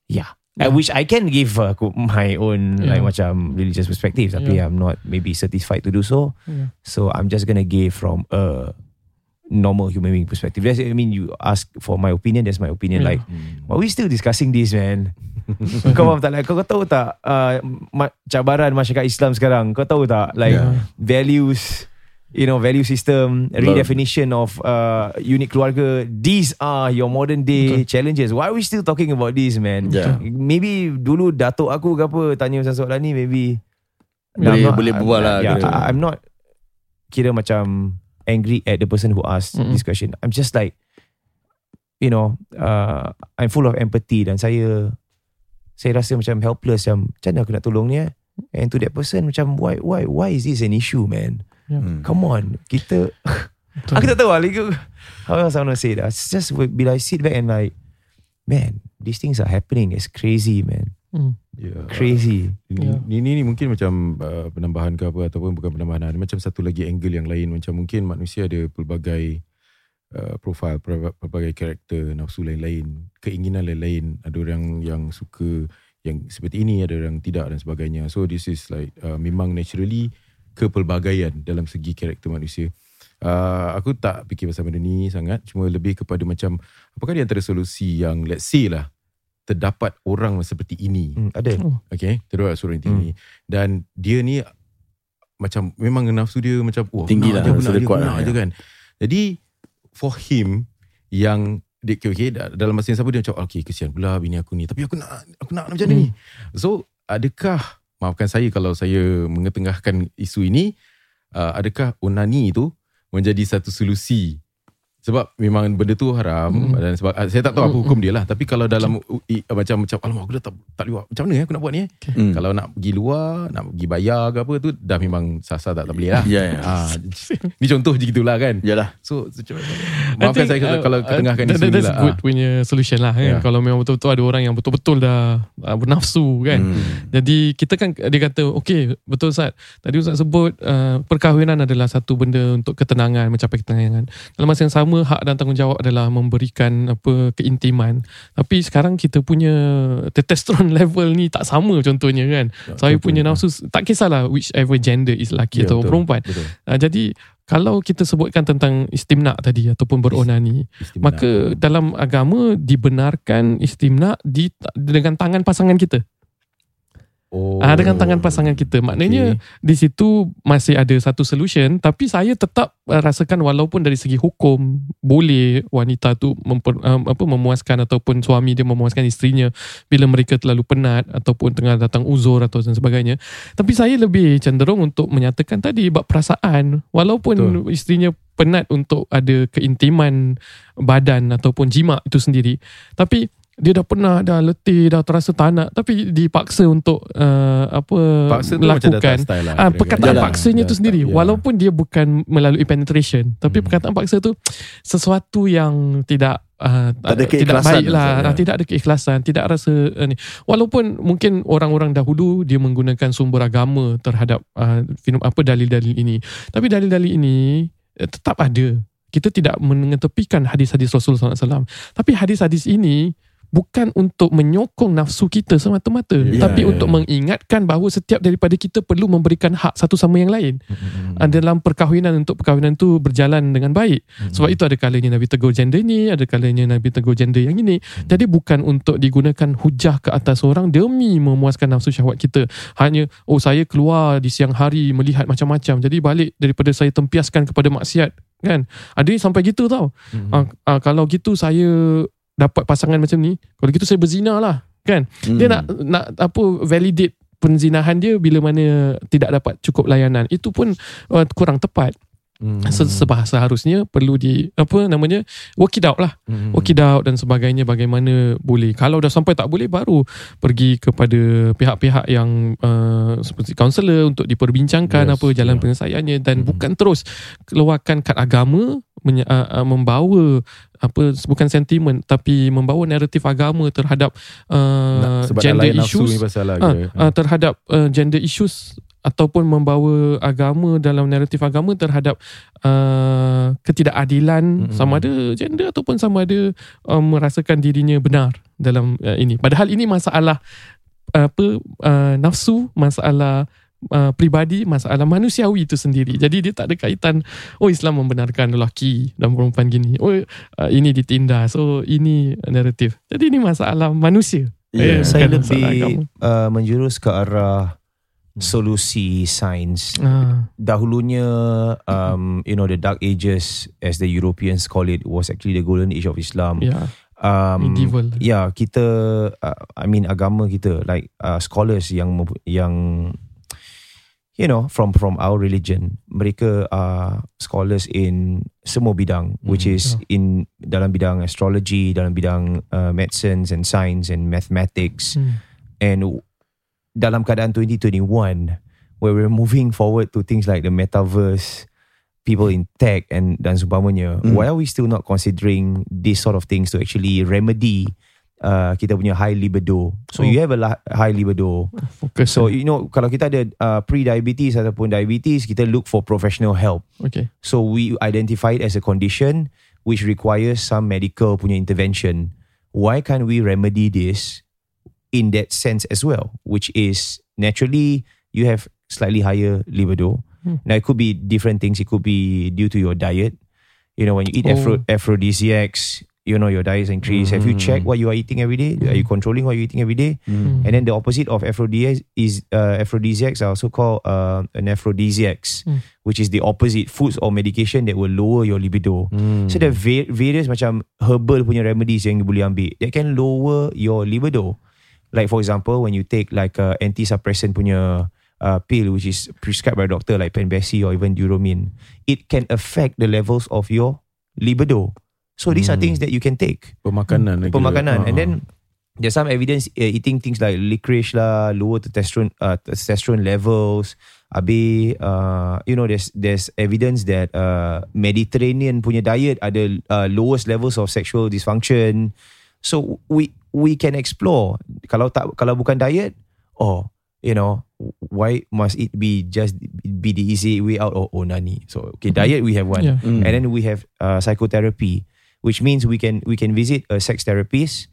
yeah I Yeah. wish I can give uh, my own Yeah. like macam religious perspective tapi Yeah. I'm not maybe certified to do so Yeah. so I'm just gonna give from a normal human being perspective. That's, I mean, you ask for my opinion. That's my opinion. Yeah. Like, why we still discussing this, man? kau faham tak? Like, kau, kau tahu tak uh, ma- cabaran masyarakat Islam sekarang? Kau tahu tak? Like Yeah. values, you know, value system, redefinition of uh, unit keluarga. These are your modern day challenges. Why are we still talking about this, man? Yeah. Maybe dulu datuk aku ke apa tanya pasal soalan ni, maybe Boleh- I'm not- boleh berbual lah, Yeah, kira. I- I'm not kira macam angry at the person who asked Mm-mm. this question. I'm just like, you know, uh, I'm full of empathy dan saya saya rasa macam helpless macam macam mana aku nak tolong ni eh? And to that person macam why why why is this an issue man? Hmm. Come on, kita Betul. aku tak tahu lah like, how else I want to say that. It's just bila I sit back and like, man, these things are happening. It's crazy, man. Hmm. Yeah. Crazy. Ini, Ya. ni, ni, ni mungkin macam uh, penambahan ke apa ataupun bukan penambahan. Ada macam satu lagi angle yang lain. Macam mungkin manusia ada pelbagai uh, profil, pelbagai, pelbagai karakter, nafsu lain-lain, keinginan lain-lain. Ada orang yang suka yang seperti ini, ada orang tidak dan sebagainya. So this is like uh, memang naturally kepelbagaian dalam segi karakter manusia. Uh, aku tak fikir pasal benda ni sangat. Cuma lebih kepada macam apakah di antara solusi yang let's say lah terdapat orang seperti ini Hmm, ada. Okay Terus suara yang tinggi Dan dia ni Macam Memang nafsu dia Macam wah, Tinggi nak lah, nafsu nak dia kuat lah, je ya. kan Jadi For him Yang dia, okay, okay, da- dalam masa yang sama dia macam Okay kesian pula bini aku ni Tapi aku nak Aku nak macam ni So adakah Maafkan saya kalau saya Mengetengahkan isu ini. Uh, Adakah onani itu Menjadi satu solusi sebab memang benda tu haram Hmm. dan sebab ah, saya tak tahu apa hukum dia lah tapi kalau dalam i, macam macam alamak aku dah tak tak buat macam mana eh aku nak buat ni eh Hmm. kalau nak pergi luar nak pergi bayar ke apa tu dah memang sah-sah tak, tak boleh lah Ya, ya. ah, ni contoh je gitulah kan Yalah. so, so maafkan think, saya kalau, uh, kalau uh, ketengahkan that- isu ni lah good punya solution lah kan. Yeah. Kalau memang betul-betul ada orang yang betul-betul dah uh, bernafsu kan. Hmm. Jadi kita kan dia kata okay betul Ustaz. Tadi Ustaz sebut uh, perkahwinan adalah satu benda untuk ketenangan, mencapai ketenangan. Dalam masa yang sama hak dan tanggungjawab adalah memberikan apa keintiman. Tapi sekarang kita punya testosterone level ni tak sama contohnya kan. Saya betul. punya nafsu tak kisahlah whichever gender is lelaki Ya, atau betul, perempuan. betul. Uh, jadi kalau kita sebutkan tentang istimna tadi ataupun beronani, Istimna. maka dalam agama dibenarkan istimna di dengan tangan pasangan kita. Oh. Ah dengan tangan pasangan kita. Maknanya di situ masih ada satu solution tapi saya tetap uh, rasakan walaupun dari segi hukum boleh wanita tu memper, um, apa memuaskan ataupun suami dia memuaskan isterinya bila mereka terlalu penat ataupun tengah datang uzur atau dan sebagainya. Tapi saya lebih cenderung untuk menyatakan tadi bab perasaan walaupun Betul. isterinya penat untuk ada keintiman badan ataupun jima itu sendiri. Tapi dia dah pernah dah letih dah terasa tak nak tapi dipaksa untuk uh, apa Paksa melakukan lah, Ah, kira-kira. perkataan Yalah, paksanya tu sendiri ya. walaupun dia bukan melalui penetration tapi Hmm. perkataan paksa tu sesuatu yang tidak uh, Tak ada tidak baik lah. Ah, tidak ada keikhlasan tidak rasa uh, ni walaupun mungkin orang-orang dahulu dia menggunakan sumber agama terhadap uh, film apa dalil-dalil ini tapi dalil-dalil ini eh, tetap ada kita tidak mengetepikan hadis-hadis Rasul SAW tapi hadis-hadis ini bukan untuk menyokong nafsu kita semata-mata Ya, tapi ya, untuk ya. mengingatkan bahawa setiap daripada kita perlu memberikan hak satu sama yang lain Hmm. uh, dalam perkahwinan untuk perkahwinan tu berjalan dengan baik Hmm. sebab itu ada kalanya Nabi tegur gender ni ada kalanya Nabi tegur gender yang ini Hmm. jadi bukan untuk digunakan hujah ke atas orang demi memuaskan nafsu syahwat kita hanya oh saya keluar di siang hari melihat macam-macam jadi balik daripada saya tempiaskan kepada maksiat kan ada sampai gitu tau Hmm. uh, uh, kalau gitu saya dapat pasangan macam ni kalau gitu saya berzina lah kan Hmm. dia nak nak apa validate penzinahan dia bila mana tidak dapat cukup layanan itu pun uh, kurang tepat Hmm. Se- sebab seharusnya perlu di apa namanya work it out lah Hmm. work it out dan sebagainya bagaimana boleh kalau dah sampai tak boleh baru pergi kepada pihak-pihak yang uh, seperti kaunselor untuk diperbincangkan Yes, apa jalan yeah. penyelesaiannya dan Mhm. bukan terus keluarkan kad agama menye- uh, uh, membawa apa bukan sentimen tapi membawa naratif agama terhadap uh, Nak- gender issues ni pasal kira. ah, terhadap uh, gender issues ataupun membawa agama dalam naratif agama terhadap uh, ketidakadilan Mm-mm. sama ada gender ataupun sama ada uh, merasakan dirinya benar dalam uh, ini padahal ini masalah uh, apa uh, nafsu masalah Uh, pribadi masalah manusiawi itu sendiri jadi dia tak ada kaitan oh Islam membenarkan lelaki dan perempuan gini oh uh, ini ditindas oh ini naratif jadi ini masalah manusia Yeah. Eh, Saya bukan masalah lebih uh, menjurus ke arah solusi sains. ah. Dahulunya, um, you know, the dark ages, as the Europeans call it, was actually the golden age of Islam. Ya, Um, medieval. Ya, kita, uh, I mean agama kita, like uh, scholars yang yang you know from from our religion, mereka are scholars in semua bidang, which Hmm. is in dalam bidang astrology, dalam bidang uh, medicines and science and mathematics, Hmm. and dalam keadaan 2021 where we're moving forward to things like the metaverse people in tech and dan seumpamanya Mm. why are we still not considering these sort of things to actually remedy uh, kita punya high libido so Oh. you have a high libido Fokus. so you know kalau kita ada uh, pre-diabetes ataupun diabetes kita look for professional help okay. So we identify it as a condition which requires some medical punya intervention. Why can't we remedy this in that sense as well? Which is naturally you have slightly higher libido. Hmm. Now it could be different things. It could be due to your diet. You know, when you eat Oh. aphro- aphrodisiacs, you know your diet's increased. Have you Mm. checked what you are eating every day? Are you controlling what you're eating every day? Hmm. And then the opposite of aphrodisiacs is uh, aphrodisiacs are also called uh, an aphrodisiacs, Hmm. which is the opposite foods or medication that will lower your libido. Hmm. So there are va- various macam herbal punya remedies yang you boleh ambil that can lower your libido. Like for example, when you take like a anti-suppressant punya uh, pill which is prescribed by a doctor like Penbesi or even Duromin, it can affect the levels of your libido. So these are Hmm. things that you can take Pemakanan lagi. pemakanan Ah, and then ah. there's some evidence uh, eating things like licorice lah lower testosterone uh, testosterone levels Abi, uh, you know, there's there's evidence that uh, Mediterranean punya diet ada uh, lowest levels of sexual dysfunction. So we we can explore. Kalau tak kalau bukan diet, oh, you know, why must it be just be the easy way out or onani? So okay, diet we have one, Yeah. Mm. and then we have uh, psychotherapy, which means we can we can visit a sex therapist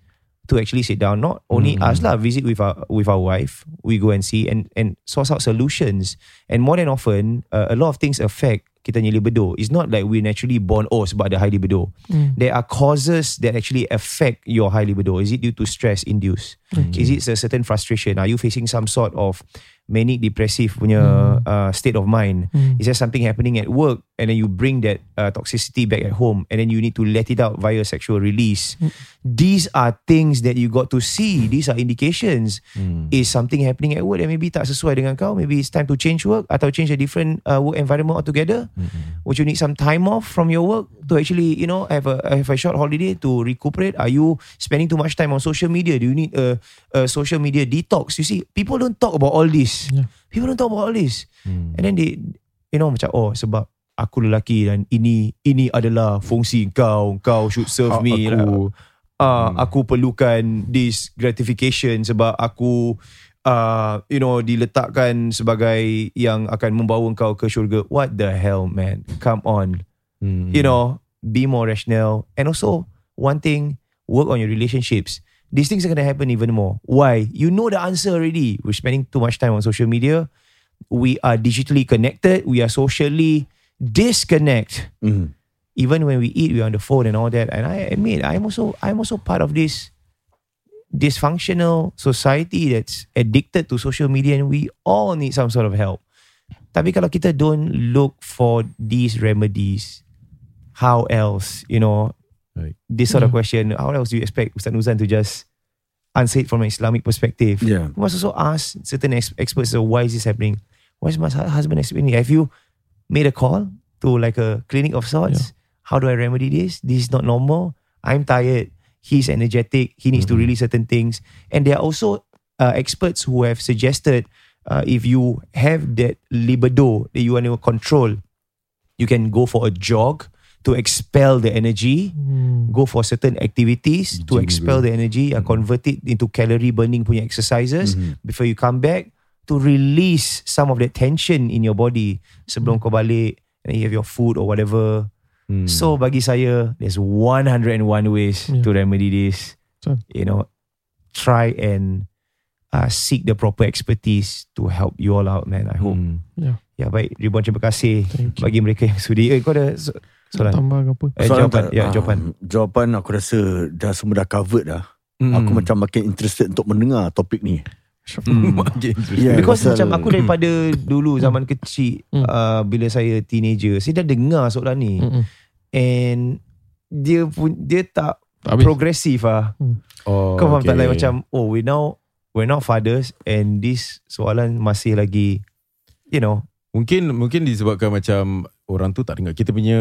to actually sit down. Not only Mm. us lah, visit with our with our wife. We go and see and and source out solutions. And more than often, uh, a lot of things affect kita punya libido. It's not like we naturally born oh sebab ada high libido. Hmm. There are causes that actually affect your high libido. Is it due to stress induced? Is it a certain frustration? Are you facing some sort of manic depressive punya uh, state of mind? Hmm. Is there something happening at work and then you bring that uh, toxicity back at home and then you need to let it out via sexual release? These are things that you got to see. These are indications. Hmm. Is something happening at work that maybe tak sesuai dengan kau? Maybe it's time to change work atau change a different uh, work environment altogether? Would you need some time off from your work to actually, you know, have a have a short holiday to recuperate? Are you spending too much time on social media? Do you need a, a social media detox? You see, people don't talk about all this. Yeah. People don't talk about all this. Hmm. And then they, you know, macam oh sebab aku lelaki dan ini ini adalah fungsi kau. Kau should serve Ah, me. aku- Ah, Hmm. aku perlukan this gratification sebab aku uh, you know diletakkan sebagai yang akan membawa kau ke syurga. What the hell man? Come on. Hmm. You know, be more rational and also one thing work on your relationships. these things are going to happen even more. Why? You know the answer already. We're spending too much time on social media. We are digitally connected. We are socially disconnect. Mhm. Even when we eat, we're on the phone and all that. And I admit, I'm also I'm also part of this dysfunctional society that's addicted to social media, and we all need some sort of help. Tapi kalau kita don't look for these remedies, how else? You know, Right. this sort of question. How else do you expect Ustaz Nuzan to just answer it from an Islamic perspective? Yeah. You must also ask certain ex- experts, so why is this happening? Why is my hu- husband explaining? Have you made a call to like a clinic of sorts? How do I remedy this? This is not normal. I'm tired. He's energetic. He needs to Mhm. release certain things. And there are also uh, experts who have suggested uh, if you have that libido that you want to control, you can go for a jog to expel the energy Hmm. go for certain activities to expel the energy and Mm. convert it into calorie burning punya exercises Mhm. before you come back to release some of that tension in your body sebelum kau balik and you have your food or whatever. Hmm. So bagi saya there's 101 ways Yeah. to remedy this. Betul. You know, try and uh, seek the proper expertise to help you all out man. I hope. Hmm. Ya baik Ribuan terima kasih Thank you. bagi mereka yang sudi. Eh kau ada so- soalan? Tambah ke apa? Eh, Soalan jawapan. tak- Ya jawapan. Jawapan aku rasa dah semua dah covered dah. Hmm. Aku macam makin interested untuk mendengar topik ni. Hmm. Yeah. Because pasal- macam aku daripada dulu zaman kecil Hmm. uh, bila saya teenager saya dah dengar soalan ni Mm-mm. and dia pun dia tak Tak habis. progresif ah. Oh, Kau faham okay. tak like macam oh we now we're not fathers and this soalan masih lagi you know Mungkin mungkin disebabkan macam orang tu tak dengar kita punya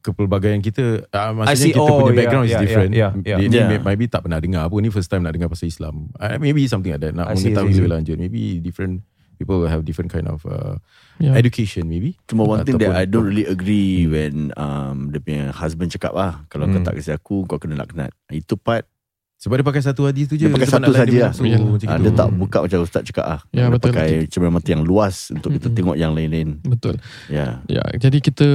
kepelbagaian kita uh, I see. maksudnya kita Oh, punya yeah, background yeah, is different. yeah, yeah, Dia yeah. ni Yeah. maybe tak pernah dengar apa ni first time nak dengar pasal Islam. Uh, maybe something like that nak I mengetahui see. lebih lanjut. Maybe different people will have different kind of uh, Yeah. education maybe. Cuma one thing that I don't really agree when um, dia punya husband cakap lah. Kalau kau Hmm. tak kasi aku, kau kena laknat. Itu part Sebab dia pakai satu hadis tu je. Dia pakai Sebab satu saja lah. ah, gitu. dia tak buka macam Ustaz cakap ah. Ya, Dia betul, pakai cermin mata yang luas untuk kita Mm-mm. tengok yang lain-lain. Betul. Ya. Ya, jadi kita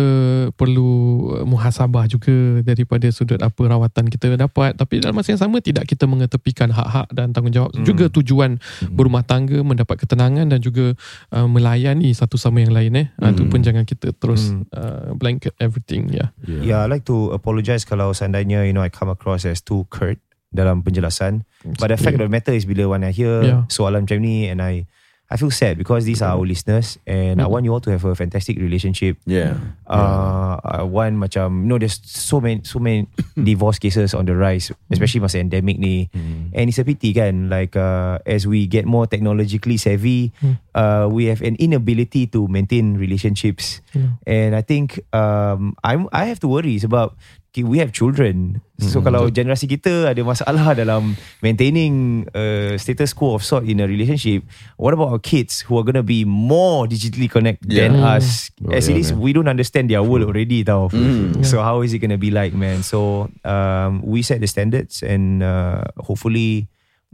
perlu uh, muhasabah juga daripada sudut apa rawatan kita dapat tapi dalam masa yang sama tidak kita mengetepikan hak-hak dan tanggungjawab Hmm. juga tujuan Hmm. berumah tangga mendapat ketenangan dan juga uh, melayani satu sama yang lain eh. Hmm. Itu Hmm. pun jangan kita terus Hmm. uh, blanket everything ya. Yeah. yeah I like to apologize kalau seandainya you know I come across as too curt dalam penjelasan but the fact of the matter is bila when I hear Yeah. soalan macam ni and I I feel sad because these are our listeners and I Mm. want you all to have a fantastic relationship Yeah. uh, uh, one macam you know there's so many so many divorce cases on the rise especially masa endemic ni Hmm. and it's a pity kan like uh, as we get more technologically savvy Hmm. uh, we have an inability to maintain relationships Yeah. and I think um, I'm I have to worry sebab we have children. So Hmm, kalau generasi kita ada masalah dalam maintaining uh, status quo of sort in a relationship what about our kids who are going to be more digitally connected than Yeah. us? Oh, as it yeah, is man. we don't understand their world already tau. Mm. so how is it going to be like man? So um, we set the standards and uh, hopefully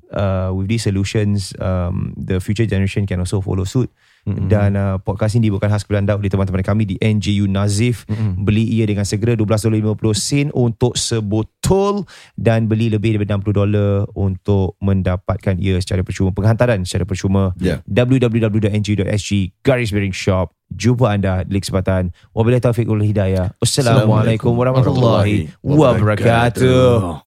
uh, with these solutions um, the future generation can also follow suit Mm-mm. dan uh, podcast ini dibuatkan khas kepada oleh teman-teman kami di NJU Nazif. Mm-mm. beli ia dengan segera $12.50 sen untuk sebotol dan beli lebih daripada $60 untuk mendapatkan ia secara percuma. Penghantaran secara percuma. Yeah. www.nju.sg garis miring shop. Jumpa anda di kesempatan. Wabillahi taufiq wal hidayah. Wassalamualaikum warahmatullahi wabarakatuh